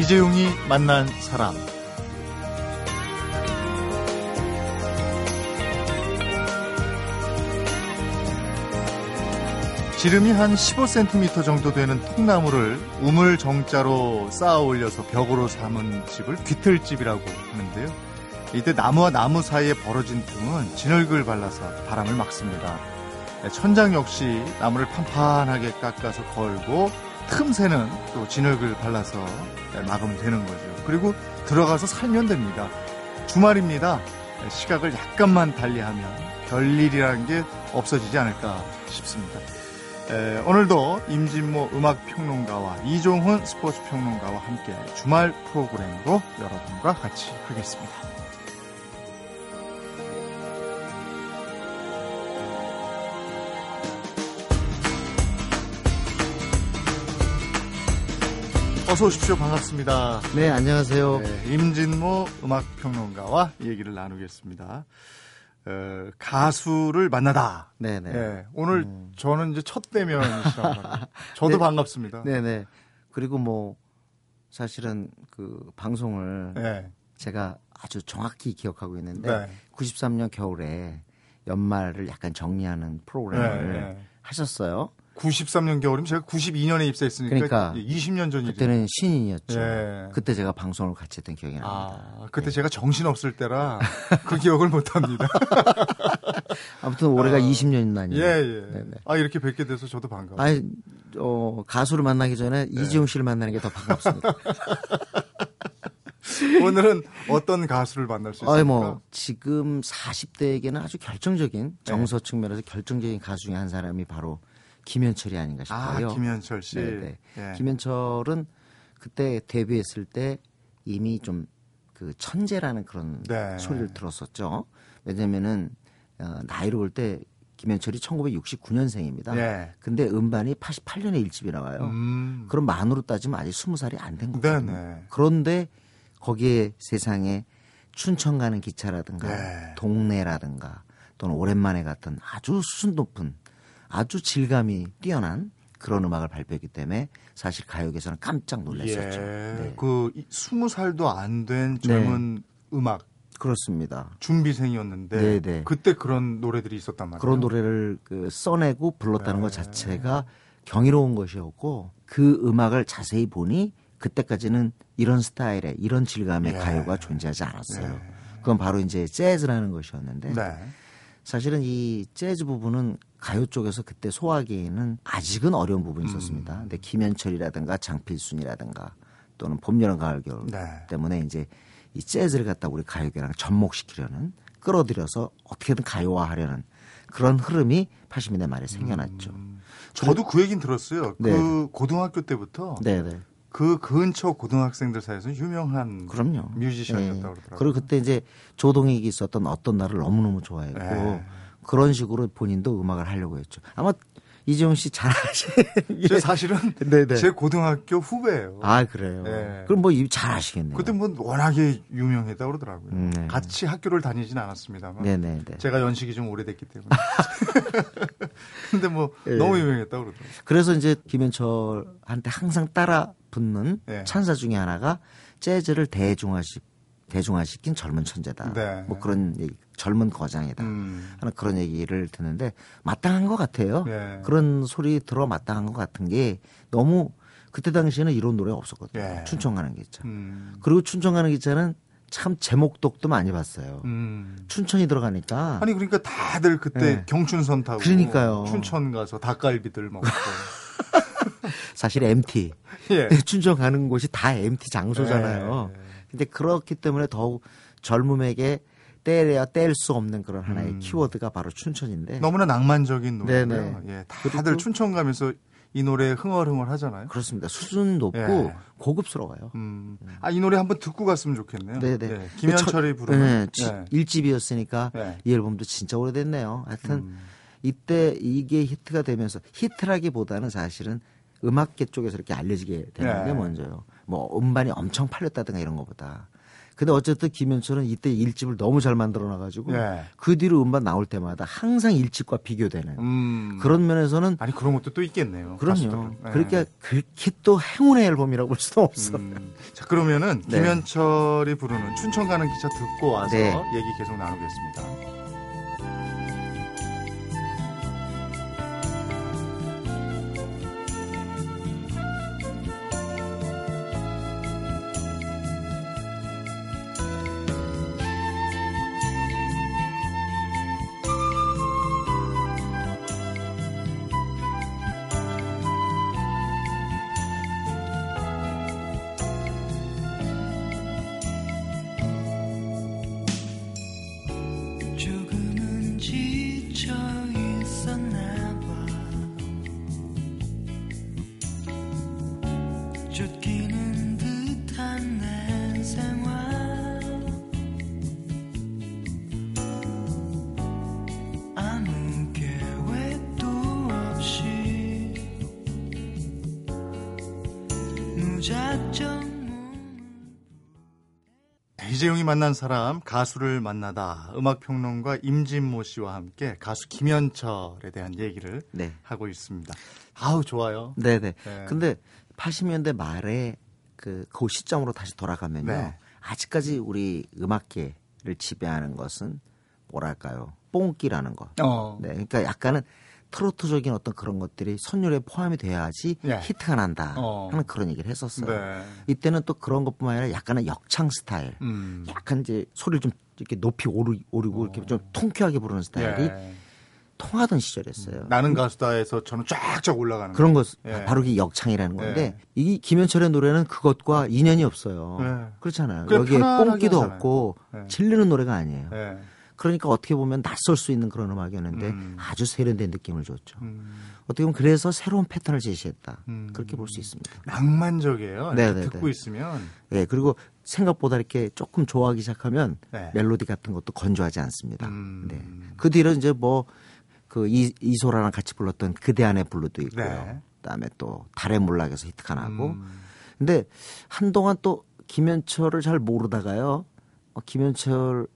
이재용이 만난 사람. 지름이 한 15cm 정도 되는 통나무를 우물 정자로 쌓아 올려서 벽으로 삼은 집을 귀틀집이라고 하는데요. 이때 나무와 나무 사이에 벌어진 틈은 진흙을 발라서 바람을 막습니다. 천장 역시 나무를 판판하게 깎아서 걸고 틈새는 또 진흙을 발라서 막으면 되는 거죠. 그리고 들어가서 살면 됩니다. 주말입니다. 시각을 약간만 달리하면 별일이라는 게 없어지지 않을까 싶습니다. 에, 오늘도 임진모 음악평론가와 이종훈 스포츠평론가와 함께 주말 프로그램으로 여러분과 같이 하겠습니다. 어서 오십시오. 반갑습니다. 네, 안녕하세요. 네, 임진모 음악평론가와 얘기를 나누겠습니다. 어, 가수를 만나다. 네네. 네, 오늘 음. 저는 이제 첫 대면이시라고. 저도 네, 반갑습니다. 네네. 그리고 뭐 사실은 그 방송을 네. 제가 아주 정확히 기억하고 있는데 93년 겨울에 연말을 약간 정리하는 프로그램을 네, 네. 하셨어요. 93년 겨울이면 제가 92년에 입사했으니까 그러니까 20년 전이죠. 그때는 신인이었죠. 예. 그때 제가 방송을 같이 했던 기억이 납니다. 아, 그때 네. 제가 정신 없을 때라 그 기억을 못 합니다. 아무튼 올해가 아, 20년이 나니요. 예, 예. 네네. 아, 이렇게 뵙게 돼서 저도 반가워요. 아, 어, 가수를 만나기 전에 네. 이지용 씨를 만나는 게 더 반갑습니다. 오늘은 어떤 가수를 만날 수 있을까? 뭐 지금 40대에게는 아주 결정적인 정서 네. 측면에서 결정적인 가수 중에 한 사람이 바로 김현철이 아닌가 싶어요. 아, 김현철 씨. 네네. 예. 김현철은 그때 데뷔했을 때 이미 좀 그 천재라는 그런 네. 소리를 들었었죠. 왜냐면은 어, 나이로 볼 때 김현철이 1969년생입니다. 네. 근데 음반이 88년에 1집이 나와요. 음. 그럼 만으로 따지면 아직 20살이 안 된 거거든요. 네네. 그런데 거기에 세상에 춘천 가는 기차라든가 네. 동네라든가 또는 오랜만에 갔던 아주 수준 높은 아주 질감이 뛰어난 그런 음악을 발표했기 때문에 사실 가요계에서는 깜짝 놀랐었죠. 예, 네. 그 스무 살도 안 된 젊은 네. 음악 그렇습니다. 준비생이었는데 네네. 네. 그때 그런 노래들이 있었단 말이에요. 그런 노래를 그 써내고 불렀다는 네. 것 자체가 경이로운 것이었고 그 음악을 자세히 보니 그때까지는 이런 스타일의 이런 질감의 예. 가요가 존재하지 않았어요. 예. 그건 바로 이제 재즈라는 것이었는데 네. 사실은 이 재즈 부분은 가요 쪽에서 그때 소화하기에는 아직은 어려운 부분이 있었습니다. 음. 근데 김현철이라든가 장필순이라든가 또는 봄, 여름, 가을, 겨울 네. 때문에 이제 이 재즈를 갖다 우리 가요계랑 접목시키려는 끌어들여서 어떻게든 가요화하려는 그런 흐름이 80년대 말에 생겨났죠. 음. 저도 그 얘기는 들었어요. 네. 그 고등학교 때부터 네네. 네. 그 근처 고등학생들 사이에서 유명한 그럼요. 뮤지션이었다고 네. 그러더라고요. 그리고 그때 이제 조동익이 있었던 어떤 날을 너무너무 좋아했고 네. 그런 식으로 본인도 음악을 하려고 했죠. 아마 이재용 씨 잘 아시제 예. 사실은 네네. 제 고등학교 후배예요. 아 그래요. 네. 그럼 뭐 잘 아시겠네요. 그때 뭐 워낙에 유명했다 고 그러더라고요. 음, 네. 같이 학교를 다니진 않았습니다만. 네네. 제가 연식이 좀 오래됐기 때문에. 근데 뭐 네. 너무 유명했다 고 그러더라고요. 그래서 이제 김현철한테 항상 따라 붙는 네. 찬사 중에 하나가 재즈를 대중화시 대중화시킨 젊은 천재다. 네. 뭐 그런 얘기, 젊은 거장이다. 음. 하는 그런 얘기를 듣는데 마땅한 것 같아요. 네. 그런 소리 들어 마땅한 것 같은 게 너무 그때 당시에는 이런 노래 가 없었거든요. 네. 춘천 가는 기차. 음. 그리고 춘천 가는 기차는 참 제목독도 많이 봤어요. 음. 춘천이 들어가니까. 아니 그러니까 다들 그때 네. 경춘선 타고 그러니까요. 춘천 가서 닭갈비들 먹고. 사실 MT. 예. 춘천 가는 곳이 다 MT 장소잖아요. 예. 근데 그렇기 때문에 더욱 젊음에게 떼야 뗄 수 없는 그런 하나의 음. 키워드가 바로 춘천인데 너무나 낭만적인 노래고요. 예, 다들 춘천 가면서 이 노래 흥얼흥얼 하잖아요. 그렇습니다. 수준 높고 예. 고급스러워요. 음. 아, 이 노래 한번 듣고 갔으면 좋겠네요. 네네. 네. 김현철이 부르는 네. 1집이었으니까 네. 이 앨범도 진짜 오래됐네요. 하여튼 음. 이때 이게 히트가 되면서 히트라기보다는 사실은 음악계 쪽에서 이렇게 알려지게 되는 게 먼저요. 뭐 음반이 엄청 팔렸다든가 이런 것보다 근데 어쨌든 김현철은 이때 일집을 너무 잘 만들어 놔가지고 예. 그 뒤로 음반 나올 때마다 항상 일집과 비교되는 음. 그런 면에서는 아니 그런 것도 또 있겠네요. 그럼요. 예. 그러니까 그렇게 또 행운의 앨범이라고 볼 수도 없어. 음. 자 그러면은 네. 김현철이 부르는 춘천 가는 기차 듣고 와서 네. 얘기 계속 나누겠습니다. 이재용이 만난 사람 가수를 만나다 음악평론가 임진모 씨와 함께 가수 김현철에 대한 얘기를 네. 하고 있습니다. 아우 좋아요. 네네. 네. 근데 80년대 말에 그, 그 시점으로 다시 돌아가면요. 네. 아직까지 우리 음악계를 지배하는 것은 뭐랄까요. 뽕기라는 거. 어. 네. 그러니까 약간은 트로트적인 어떤 그런 것들이 선율에 포함이 돼야지 예. 히트가 난다 어. 하는 그런 얘기를 했었어요. 네. 이때는 또 그런 것뿐만 아니라 약간은 역창 스타일. 음. 약간 이제 소리를 좀 이렇게 높이 오르, 오르고 이렇게 좀 통쾌하게 부르는 스타일이 예. 통하던 시절이었어요. 나는 가수다에서 저는 쫙쫙 올라가는 그런 것 예. 바로 이 역창이라는 건데 예. 이 김현철의 노래는 그것과 인연이 없어요. 예. 그렇잖아요. 여기에 뽕기도 하잖아요. 없고 예. 질리는 노래가 아니에요. 예. 그러니까 어떻게 보면 낯설 수 있는 그런 음악이었는데 음. 아주 세련된 느낌을 줬죠. 음. 어떻게 보면 그래서 새로운 패턴을 제시했다. 음. 그렇게 볼 수 있습니다. 낭만적이에요. 네, 이렇게 네, 듣고 네. 있으면 예, 그리고 생각보다 이렇게 조금 좋아하기 시작하면 네. 멜로디 같은 것도 건조하지 않습니다. 음. 네. 그 뒤로 이제 뭐 그 이소라랑 같이 불렀던 그대 안의 블루도 있고요. 네. 그다음에 또 달의 몰락에서 히트가 나고. 음. 근데 한동안 또 김현철을 잘 모르다가요. 어, 김현철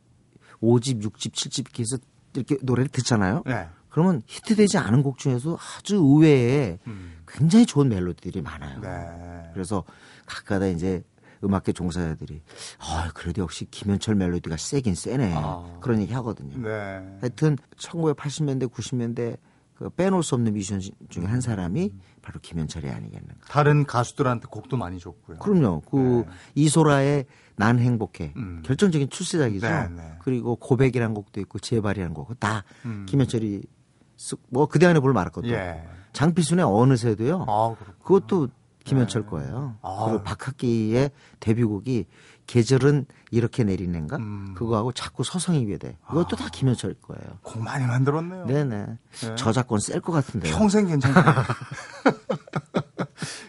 5집, 6집, 7집 이렇게 해서 이렇게 노래를 듣잖아요. 네. 그러면 히트되지 않은 곡 중에서 아주 의외에 음. 굉장히 좋은 멜로디들이 많아요. 네. 그래서 가끔가다 이제 음악계 종사자들이 아 그래도 역시 김현철 멜로디가 세긴 세네 아. 그런 얘기 하거든요. 네. 하여튼 1980년대 90년대 그 빼놓을 수 없는 뮤지션 중에 한 사람이 바로 김현철이 아니겠는가. 다른 가수들한테 곡도 많이 줬고요. 그럼요. 그 네. 이소라의 난 행복해 음. 결정적인 출세작이죠. 네, 네. 그리고 고백이라는 곡도 있고 제발이라는 곡다 음. 김현철이 쓱- 뭐 그대 안에 볼 것도 예. 장필순의 어느새도요. 아. 그것도 김현철 거예요. 아. 그리고 박학기의 데뷔곡이 계절은 이렇게 내리는가 음. 그거하고 자꾸 서성이 외대 이것도 다 김현철 거예요. 곡 많이 만들었네요. 네네. 네. 저작권 셀 것 같은데요. 평생 괜찮고.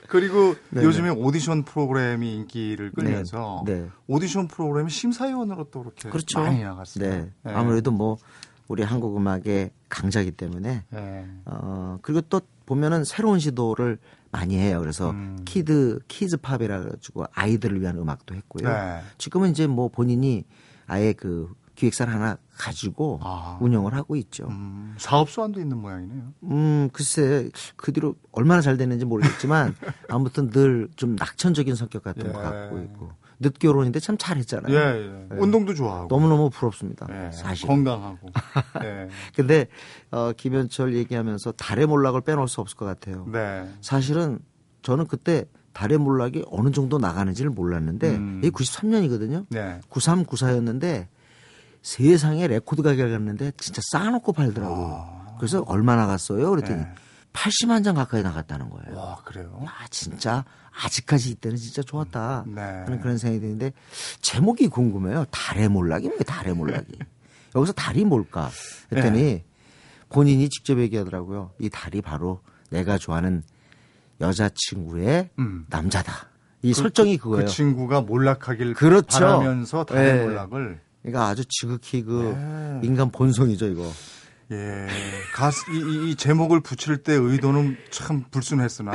그리고 네네. 요즘에 오디션 프로그램이 인기를 끌면서 네, 네. 오디션 프로그램이 심사위원으로 또 이렇게 그렇죠. 많이 나갔어요. 네. 아무래도 뭐 우리 한국 음악의 강자기 때문에 네. 어 그리고 또 보면은 새로운 시도를 많이 해요. 그래서 음. kid kids 팝이라 가지고 아이들을 위한 음악도 했고요. 네. 지금은 이제 뭐 본인이 아예 그 기획사를 하나 가지고 아. 운영을 하고 있죠. 음, 사업 수완도 있는 모양이네요. 음, 글쎄, 그 뒤로 얼마나 잘 됐는지 모르겠지만, 아무튼 늘 좀 낙천적인 성격 같은 거 예. 갖고 있고, 늦 결혼인데 참 잘했잖아요. 예, 예. 운동도 좋아하고. 너무너무 부럽습니다. 예, 사실. 건강하고. 예. 근데, 어, 김현철 얘기하면서 달의 몰락을 빼놓을 수 없을 것 같아요. 네. 사실은 저는 그때 달의 몰락이 어느 정도 나가는지를 몰랐는데, 음. 이게 93년이거든요. 네. 93, 94였는데, 세상에 레코드 가게를 갔는데 진짜 쌓아놓고 팔더라고. 그래서 얼마 나갔어요? 그랬더니 아. 네. 80만 장 가까이 나갔다는 거예요. 와, 그래요? 야, 진짜 아직까지 이때는 진짜 좋았다. 네. 하는 그런 생각이 드는데 제목이 궁금해요. 달의 몰락이 뭐예요? 달의 몰락이. 여기서 달이 뭘까? 했더니 네. 본인이 직접 얘기하더라고요. 이 달이 바로 내가 좋아하는 여자친구의 음. 남자다. 이 설정이 그거예요. 그 친구가 몰락하길 그렇죠. 바라면서 달의 네. 몰락을 그러니까 아주 지극히 그 네. 인간 본성이죠, 이거. 예 가수 이, 이- 이 제목을 붙일 때 의도는 참 불순했으나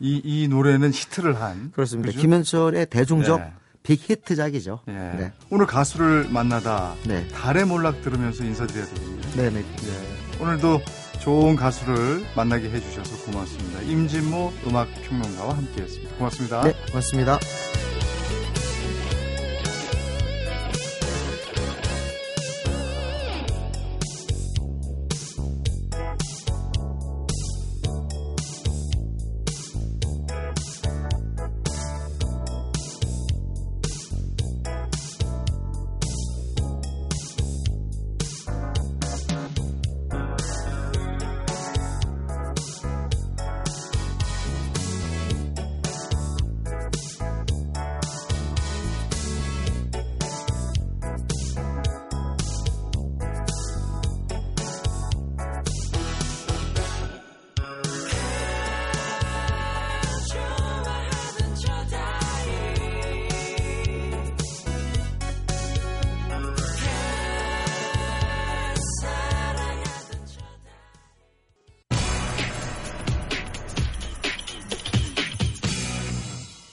이, 이 노래는 히트를 한 그렇습니다. 그죠? 김현철의 대중적 네. 빅히트작이죠. 예. 네. 오늘 가수를 만나다 네. 달의 몰락 들으면서 인사드려야 되겠네요. 네네. 예. 오늘도 좋은 가수를 만나게 해주셔서 고맙습니다. 임진모 음악평론가와 함께했습니다. 고맙습니다. 네, 고맙습니다.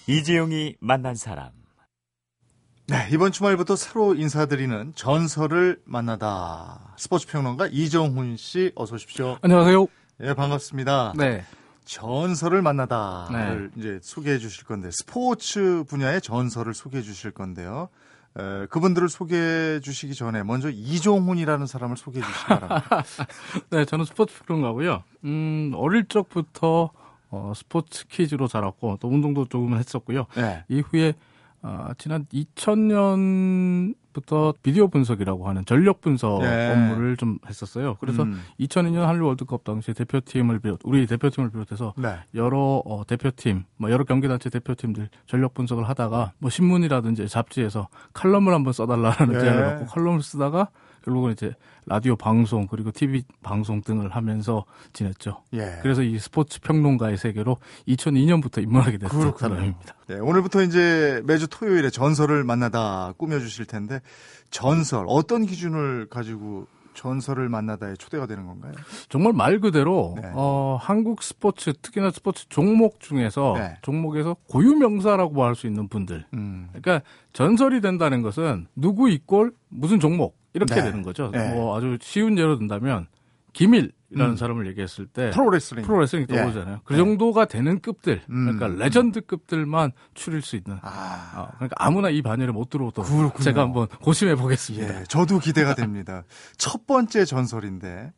이재용이 만난 사람. 네, 이번 주말부터 새로 인사드리는 전설을 만나다. 스포츠 평론가 이정훈 씨 어서 오십시오. 안녕하세요. 예, 반갑습니다. 네. 전설을 만나다를 이제 소개해 주실 건데 스포츠 분야의 전설을 소개해 주실 건데요. 에, 그분들을 소개해 주시기 전에 먼저 이종훈이라는 사람을 소개해 주시기 바랍니다. 네, 저는 스포츠 평론가고요. 음, 어릴 적부터 어, 스포츠 퀴즈로 자랐고 또 운동도 조금 했었고요. 네. 이후에 어, 지난 2000년부터 비디오 분석이라고 하는 전력 분석 예. 업무를 좀 했었어요. 그래서 음. 2002년 한일 월드컵 당시 대표팀을 비롯 우리 대표팀을 비롯해서 네. 여러 어, 대표팀, 뭐 여러 경기단체 대표팀들 전력 분석을 하다가 뭐 신문이라든지 잡지에서 칼럼을 한번 써달라는 예. 제안을 받고 칼럼을 쓰다가 결국은 이제 라디오 방송 그리고 TV 방송 등을 하면서 지냈죠. 예. 그래서 이 스포츠 평론가의 세계로 2002년부터 입문하게 됐던. 사람입니다. 네, 오늘부터 이제 매주 토요일에 전설을 만나다 꾸며주실 텐데 전설 어떤 기준을 가지고 전설을 만나다에 초대가 되는 건가요? 정말 말 그대로 네. 어, 한국 스포츠 특히나 스포츠 종목 중에서 네. 종목에서 고유 명사라고 할 수 있는 분들 음. 그러니까 전설이 된다는 것은 누구 이꼴 무슨 종목 이렇게 네. 되는 거죠. 네. 뭐 아주 쉬운 예로 든다면 김일 이라는 음. 사람을 얘기했을 때 프로레슬링. 프로레슬링이 예. 떠오르잖아요. 그 네. 정도가 되는 급들, 음. 그러니까 레전드급들만 추릴 수 있는. 아, 어, 그러니까 아무나 이 반열에 못 들어오도록 그렇군요. 제가 한번 고심해 보겠습니다. 예, 저도 기대가 됩니다. 첫 번째 전설인데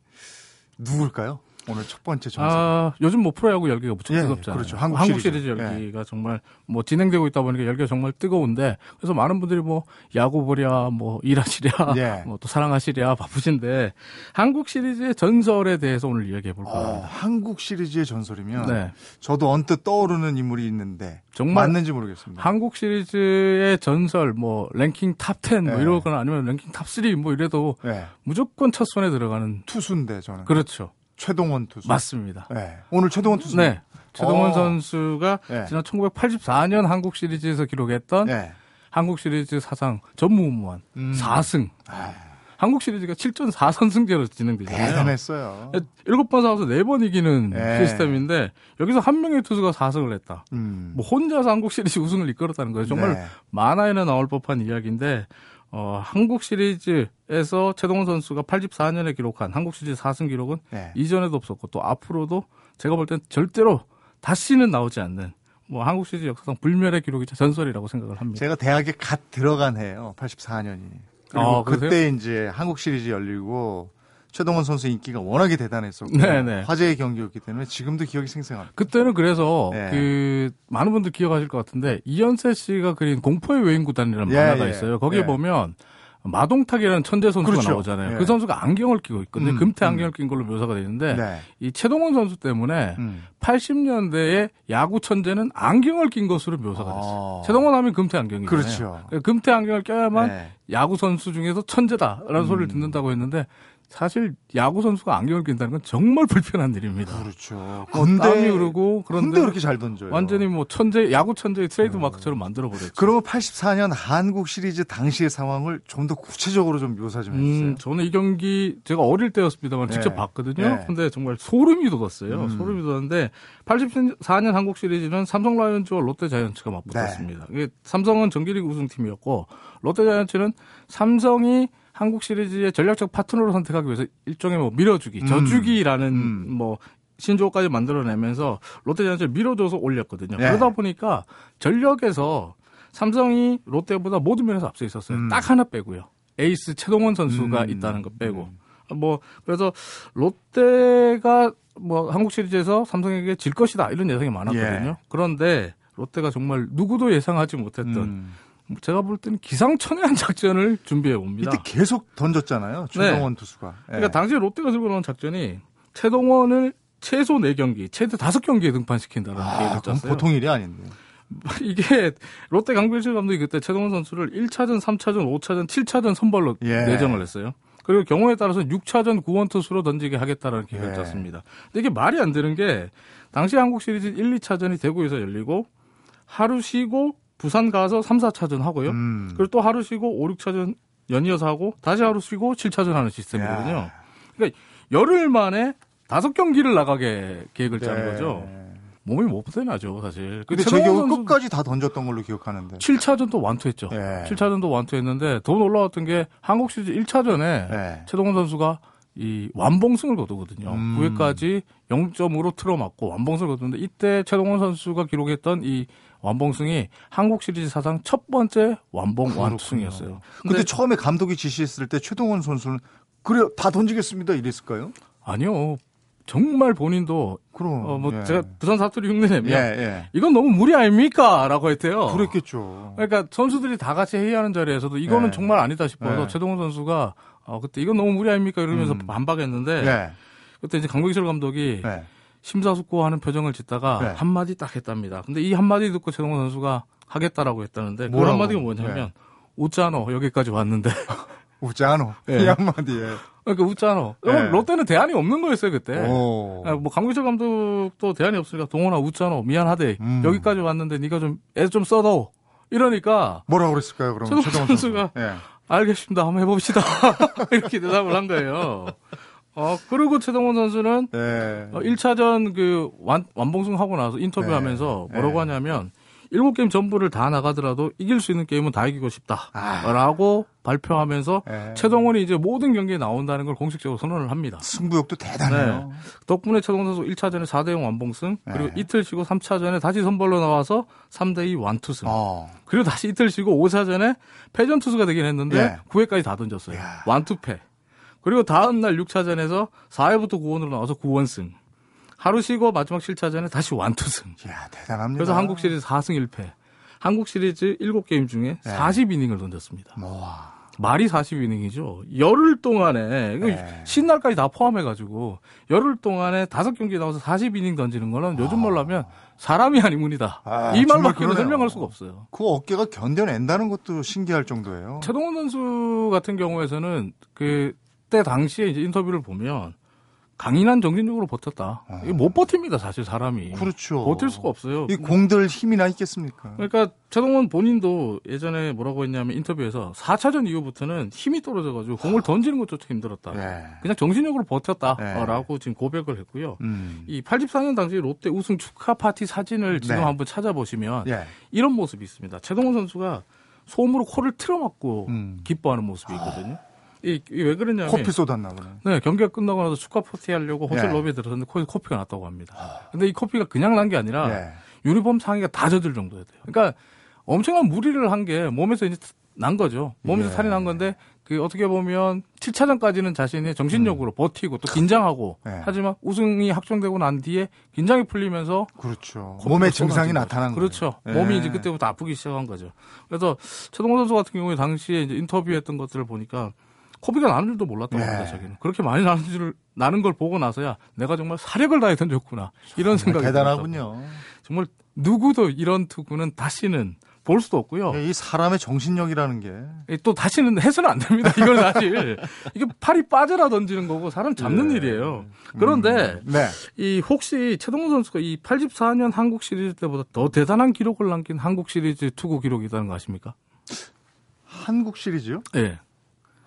누굴까요? 오늘 첫 번째 전설. 아, 요즘 뭐 프로야구 열기가 무척 예, 뜨겁잖아요. 그렇죠. 한국 시리즈. 시리즈 열기가 정말 뭐 진행되고 있다 보니까 열기가 정말 뜨거운데 그래서 많은 분들이 뭐 야구 보랴, 뭐 일하시랴, 예. 뭐또 사랑하시랴 바쁘신데 한국 시리즈의 전설에 대해서 오늘 이야기해 볼까 어, 합니다. 한국 시리즈의 전설이면 네. 저도 언뜻 떠오르는 인물이 있는데 정말 맞는지 모르겠습니다. 한국 시리즈의 전설 뭐 랭킹 top 10 뭐 네. 이러거나 아니면 랭킹 top 3 뭐 이래도 네, 무조건 첫 손에 들어가는 투수인데 저는 그렇죠. 최동원 투수. 음. 맞습니다. 네, 오늘 최동원 투수. 네. 최동원 어. 선수가 네. 지난 1984년 한국 시리즈에서 기록했던 네. 한국 시리즈 사상 전무후무한 음. 4승. 아, 한국 시리즈가 7전 4선승제로 진행되잖아요. 대단했어요. 7번 싸워서 4번 이기는 네. 시스템인데 여기서 한 명의 투수가 4승을 했다. 음. 뭐 혼자서 한국 시리즈 우승을 이끌었다는 거예요. 정말 네. 만화에는 나올 법한 이야기인데 어, 한국 시리즈에서 최동원 선수가 84년에 기록한 한국 시리즈 4승 기록은 네. 이전에도 없었고 또 앞으로도 제가 볼 땐 절대로 다시는 나오지 않는 뭐 한국 시리즈 역사상 불멸의 기록이자 전설이라고 생각을 합니다. 제가 대학에 갓 들어간 해예요. 84년이. 그리고 아? 그때 이제 한국 시리즈 열리고 최동원 선수 인기가 워낙에 대단했었고 네네. 화제의 경기였기 때문에 지금도 기억이 생생합니다. 그때는 그래서 네. 그 많은 분들 기억하실 것 같은데 이현세 씨가 그린 공포의 외인 구단이라는 예, 만화가 예. 있어요. 거기에 예. 보면 마동탁이라는 천재 선수가 그렇죠. 나오잖아요. 예. 그 선수가 안경을 끼고 있거든요. 음, 금태 음. 안경을 낀 걸로 묘사가 되어 있는데 네. 이 최동원 선수 때문에 음. 80년대에 야구 천재는 안경을 낀 것으로 묘사가 됐어요. 아. 최동원 하면 금태 안경이잖아요. 그렇죠. 금태 안경을 껴야만 네. 야구 선수 중에서 천재다라는 음. 소리를 듣는다고 했는데 사실 야구 선수가 안경을 낀다는 건 정말 불편한 일입니다. 그렇죠. 뭐 근데 땀이 흐르고 그런데 근데 그렇게 잘 던져요. 완전히 뭐 천재 야구 천재의 트레이드 마크처럼 만들어 버렸죠. 그리고 84년 한국 시리즈 당시의 상황을 좀 더 구체적으로 좀 묘사 좀 해주세요. 음, 저는 이 경기 제가 어릴 때였습니다만 네. 직접 봤거든요. 네. 근데 정말 소름이 돋았어요. 음. 소름이 돋았는데 84년 한국 시리즈는 삼성 라이온즈와 롯데 자이언츠가 맞붙었습니다. 네. 이게 삼성은 정기리그 우승팀이었고 롯데 자이언츠는 삼성이 한국 시리즈의 전략적 파트너로 선택하기 위해서 일종의 뭐 밀어주기, 음. 저주기라는 음. 뭐 신조어까지 만들어내면서 롯데 자이언츠를 밀어줘서 올렸거든요. 네. 그러다 보니까 전력에서 삼성이 롯데보다 모든 면에서 앞서 있었어요. 음. 딱 하나 빼고요. 에이스 최동원 선수가 음. 있다는 거 빼고. 뭐 그래서 롯데가 뭐 한국 시리즈에서 삼성에게 질 것이다 이런 예상이 많았거든요. 예. 그런데 롯데가 정말 누구도 예상하지 못했던 음. 제가 볼 때는 기상천외한 작전을 준비해 봅니다. 이때 계속 던졌잖아요. 최동원 투수가. 그러니까 예. 당시 롯데가 들고 나온 작전이 최동원을 최소 4경기, 최대 5경기에 등판시킨다는 아, 짰어요. 보통 일이 아닌데. 이게 롯데 강bil실 감독이 그때 최동원 선수를 1차전, 3차전, 5차전, 7차전 선발로 예. 내정을 했어요. 그리고 경우에 따라서 6차전 구원 투수로 던지게 하겠다라는 계획을 예. 짰습니다. 근데 이게 말이 안 되는 게 당시 한국 시리즈 1, 2차전이 대구에서 열리고 하루 쉬고 부산 가서 3, 4차전 하고요. 음. 그리고 또 하루 쉬고 5, 6차전 연이어서 하고 다시 하루 쉬고 7차전 하는 시스템이거든요. 야. 그러니까 열흘 만에 다섯 경기를 나가게 계획을 짜는 네. 거죠. 몸이 못 버텨나죠, 사실. 근데 그제 최동원 기억은 선수 끝까지 다 던졌던 걸로 기억하는데. 7차전도 완투했죠. 예. 7차전도 완투했는데 더 놀라웠던 게 한국 시리즈 1차전에 예. 최동원 선수가 이 완봉승을 거두거든요. 음. 9회까지 0점으로 틀어맞고 완봉승을 거두는데 이때 최동원 선수가 기록했던 이 완봉승이 한국 시리즈 사상 첫 번째 완봉 완투승이었어요. 근데 처음에 감독이 지시했을 때 최동원 선수는 그래 다 던지겠습니다 이랬을까요? 아니요. 정말 본인도 그럼. 어, 뭐 예. 제가 부산 사투리 흉내내면 예, 예. 이건 너무 무리 아닙니까? 라고 했대요. 그랬겠죠. 그러니까 선수들이 다 같이 회의하는 자리에서도 이거는 네. 정말 아니다 싶어서 네. 최동원 선수가 어, 그때 이건 너무 무리 아닙니까? 이러면서 음. 반박했는데 예. 그때 이제 강백철 감독이 예. 심사숙고하는 표정을 짓다가 네. 한마디 딱 했답니다. 근데 이 한마디 듣고 최동원 선수가 하겠다라고 했다는데 그 뭐라고? 한마디가 뭐냐면 네. 웃잖아 여기까지 왔는데 웃자노. 예. 이 한마디에. 그러니까 웃잖아. 네. 롯데는 대안이 없는 거였어요 그때. 오. 아, 뭐 강규철 감독도 대안이 없으니까 동원아 웃잖아 미안하대 음. 여기까지 왔는데 네가 좀 애좀 써도 이러니까 뭐라고 그랬을까요, 그럼? 최동원 선수가 선수. 예. 알겠습니다 한번 해봅시다 이렇게 대답을 한 거예요. 어 그리고 최동원 선수는 예. 어, 1차전 그 완, 완봉승 하고 나서 인터뷰하면서 네. 뭐라고 네. 하냐면 일곱 게임 전부를 다 나가더라도 이길 수 있는 게임은 다 이기고 아. 싶다라고 발표하면서 예. 최동원이 이제 모든 경기에 나온다는 걸 공식적으로 선언을 합니다. 승부욕도 대단해요. 덕분에 최동원 선수 1차전에 4대0 완봉승, 그리고 네. 이틀 쉬고 3차전에 다시 선발로 나와서 3대2 완투승. 어. 그리고 다시 이틀 쉬고 5차전에 패전 투수가 되긴 했는데 예. 9회까지 다 던졌어요. 야. 완투패. 그리고 다음 날 6차전에서 4회부터 9원으로 나와서 9원승. 하루 쉬고 마지막 7차전에 다시 완투승. 이야, 대단합니다. 그래서 한국 시리즈 4승 1패. 한국 시리즈 7게임 중에 네. 40이닝을 던졌습니다. 와. 말이 40이닝이죠. 열흘 동안에 네. 신날까지 다 포함해 가지고 열흘 동안에 다섯 경기 나와서 40이닝 던지는 거는 요즘 말로 하면 사람이 아니문이다. 아, 이 말밖에는. 설명할 수가 없어요. 그 어깨가 견뎌낸다는 것도 신기할 정도예요. 최동원 선수 같은 경우에서는 그때 당시에 이제 인터뷰를 보면 강인한 정신력으로 버텼다. 아. 못 버팁니다, 사실 사람이. 그렇죠. 버틸 수가 없어요. 이 공들 힘이나 있겠습니까? 그러니까 최동원 본인도 예전에 뭐라고 했냐면 인터뷰에서 4차전 이후부터는 힘이 떨어져가지고 공을 던지는 것조차 힘들었다. 예. 그냥 정신력으로 네. 버텼다라고 지금 고백을 했고요. 음. 이 84년 당시 롯데 우승 축하 파티 사진을 지금 네. 한번 찾아보시면 예. 이런 모습이 있습니다. 최동원 선수가 솜으로 코를 틀어막고 음. 기뻐하는 모습이 있거든요. 이 왜 그러냐면 커피 쏟았나 보네. 네, 경기가 끝나고 나서 축하 파티 하려고 호텔 예. 로비에 들어섰는데 커피가 났다고 합니다. 근데 이 커피가 그냥 난 게 아니라 예. 유니폼 상의가 다 젖을 정도였대요. 그러니까 엄청난 무리를 한 게 몸에서 이제 난 거죠. 몸에서 예. 탈이 난 건데 그 어떻게 보면 7차전까지는 자신이 정신력으로 버티고 또 긴장하고 예. 하지만 우승이 확정되고 난 뒤에 긴장이 풀리면서 그렇죠. 쏟아진 증상이. 나타난 그렇죠. 거예요. 몸이 예. 이제 그때부터 아프기 시작한 거죠. 그래서 최동원 선수 같은 경우에 당시에 이제 인터뷰했던 것들을 보니까 코비가 나는 줄도 몰랐다고 예. 합니다. 자기는 그렇게 많이 나는 줄 나는 걸 보고 나서야 내가 정말 사력을 다해 던졌구나 이런 생각이 대단하군요. 들었다고. 정말 누구도 이런 투구는 다시는 볼 수도 없고요. 이 사람의 정신력이라는 게 예, 또 다시는 해서는 안 됩니다. 이건 사실 이게 팔이 빠져라 던지는 거고 사람 잡는 예. 일이에요. 그런데 네. 이 혹시 최동원 선수가 이 84년 한국 시리즈 때보다 더 대단한 기록을 남긴 한국 시리즈 투구 기록이 있다는 거 아십니까? 한국 시리즈요? 예.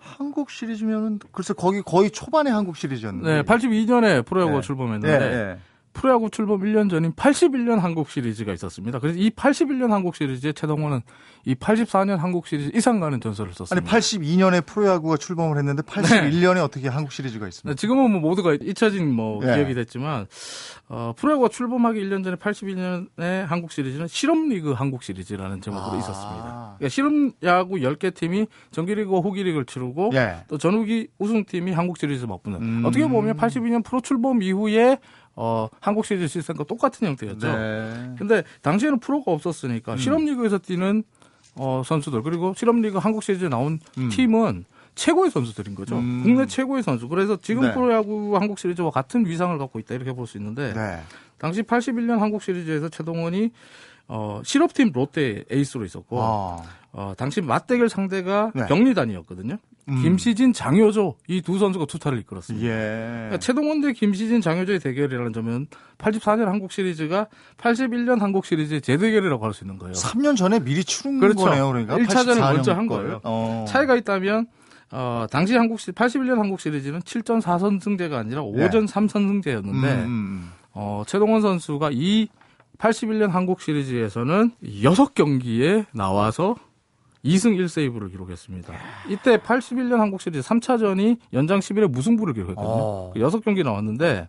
한국 시리즈면은 글쎄 거기 거의 초반에 한국 시리즈였는데. 네, 82년에 프로야구가 네. 출범했는데 예, 예. 프로야구 출범 1년 전인 81년 한국 시리즈가 있었습니다. 그래서 이 81년 한국 시리즈에 최동원은 이 84년 한국 시리즈 이상 가는 전설을 아니 썼습니다. 82년에 프로야구가 출범을 했는데 81년에 어떻게 한국 시리즈가 네, 있습니까? 지금은 뭐 모두가 잊혀진 뭐 네. 기억이 됐지만 어, 프로야구가 출범하기 1년 전에 81년에 한국 시리즈는 실업리그 한국 시리즈라는 제목으로 아. 있었습니다. 그러니까 실업야구 10개 팀이 정기리그와 후기리그를 치르고 예. 또 전후기 우승팀이 한국 시리즈 맞붙는 음. 어떻게 보면 82년 프로 출범 이후에 어, 한국 시리즈 시스템과 똑같은 형태였죠. 네. 근데 당시에는 프로가 없었으니까 실업리그에서 뛰는 어, 선수들 그리고 실업리그 한국 시리즈에 나온 음. 팀은 최고의 선수들인 거죠. 음. 국내 최고의 선수. 그래서 지금 네. 프로야구 한국 시리즈와 같은 위상을 갖고 있다 이렇게 볼 수 있는데 네. 당시 81년 한국 시리즈에서 최동원이 어, 실업팀 롯데 에이스로 있었고 아. 어, 당시 맞대결 상대가 네. 경리단이었거든요. 음. 김시진, 장효조 이 두 선수가 투타를 이끌었습니다. 예. 그러니까 최동원 대 김시진, 장효조의 대결이라는 점은 84년 한국 시리즈가 81년 한국 시리즈의 재대결이라고 할 수 있는 거예요. 3년 전에 미리 치른 그렇죠. 거네요. 그러니까 1차전을 84년 먼저 한 걸. 거예요. 어. 차이가 있다면 어, 당시 한국 시 81년 한국 시리즈는 7전 4선승제가 아니라 5전 3선승제였는데 네. 음, 음, 어, 최동원 선수가 이 81년 한국 시리즈에서는 6경기에 나와서 2승 1세이브를 기록했습니다. 이때 81년 한국 시리즈 3차전이 연장 11에 무승부를 기록했거든요. 어. 6경기 나왔는데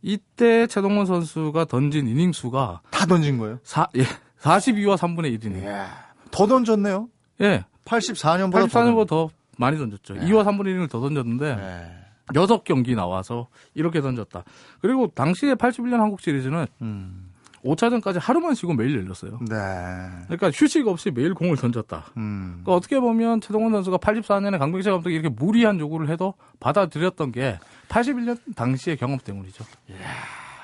이때 최동원 선수가 던진 이닝 수가 다 던진 거예요. 4, 예, 42와 3분의 1이닝. 예. 더 던졌네요. 예. 84년보다 84년보다 더 많이 던졌죠. 2와 3분의 1을 더 던졌는데 네. 여섯 경기 나와서 이렇게 던졌다. 그리고 당시에 81년 한국 시리즈는 음. 5차전까지 하루만 쉬고 매일 열렸어요. 네. 그러니까 휴식 없이 매일 공을 던졌다. 음. 그러니까 어떻게 보면 최동원 선수가 84년에 강백세 감독이 이렇게 무리한 요구를 해도 받아들였던 게 81년 당시의 경험 때문이죠.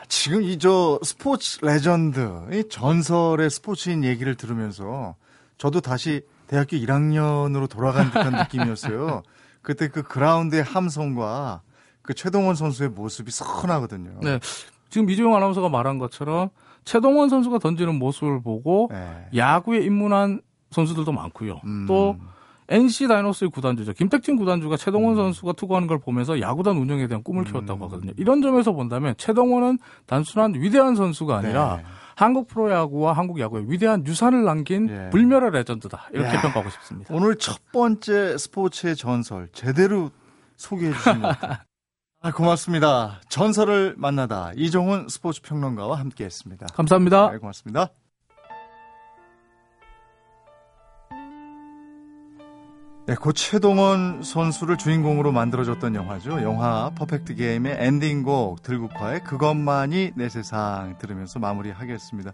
지금 이 저 스포츠 레전드, 이 전설의 스포츠인 얘기를 들으면서 저도 다시 대학교 1학년으로 돌아간 듯한 느낌이었어요. 그때 그 그라운드의 함성과 그 최동원 선수의 모습이 선하거든요. 네. 지금 이주영 아나운서가 말한 것처럼 최동원 선수가 던지는 모습을 보고 네. 야구에 입문한 선수들도 많고요. 음. 또 NC 다이노스의 구단주죠. 김택진 구단주가 최동원 선수가 투구하는 걸 보면서 야구단 운영에 대한 꿈을 키웠다고 하거든요. 이런 점에서 본다면 최동원은 단순한 위대한 선수가 아니라 네. 한국 프로야구와 한국 야구의 위대한 유산을 남긴 예. 불멸의 레전드다. 이렇게 야. 평가하고 싶습니다. 오늘 첫 번째 스포츠의 전설 제대로 소개해 주신 것 같아요. 아, 고맙습니다. 전설을 만나다 이종훈 스포츠 평론가와 함께했습니다. 감사합니다. 네, 고맙습니다. 네, 고 최동원 선수를 주인공으로 만들어졌던 영화죠. 영화 퍼펙트 게임의 엔딩곡 들국화의 그것만이 내 세상 들으면서 마무리하겠습니다.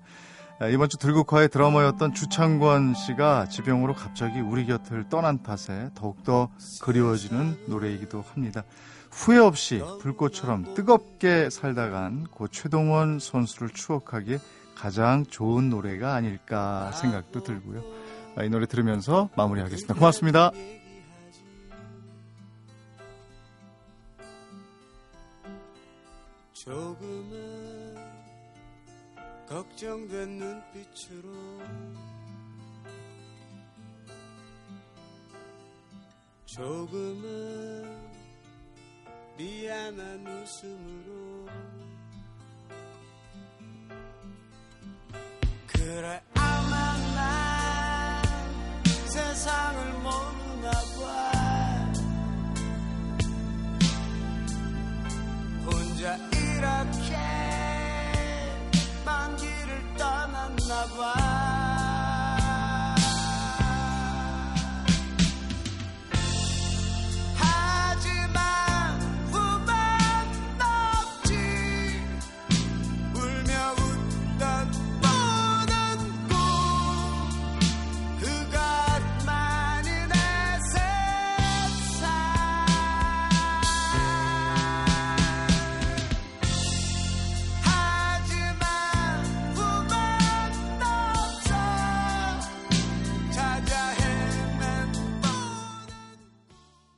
아, 이번 주 들국화의 드러머였던 주창권 씨가 지병으로 갑자기 우리 곁을 떠난 탓에 더욱더 그리워지는 노래이기도 합니다. 후회 없이 불꽃처럼 뜨겁게 살다간 고 최동원 선수를 추억하기에 가장 좋은 노래가 아닐까 생각도 들고요. 아, 이 노래 들으면서 마무리하겠습니다. 고맙습니다. 조금은 걱정된 눈빛으로. 조금은 미안한 웃음으로. 그래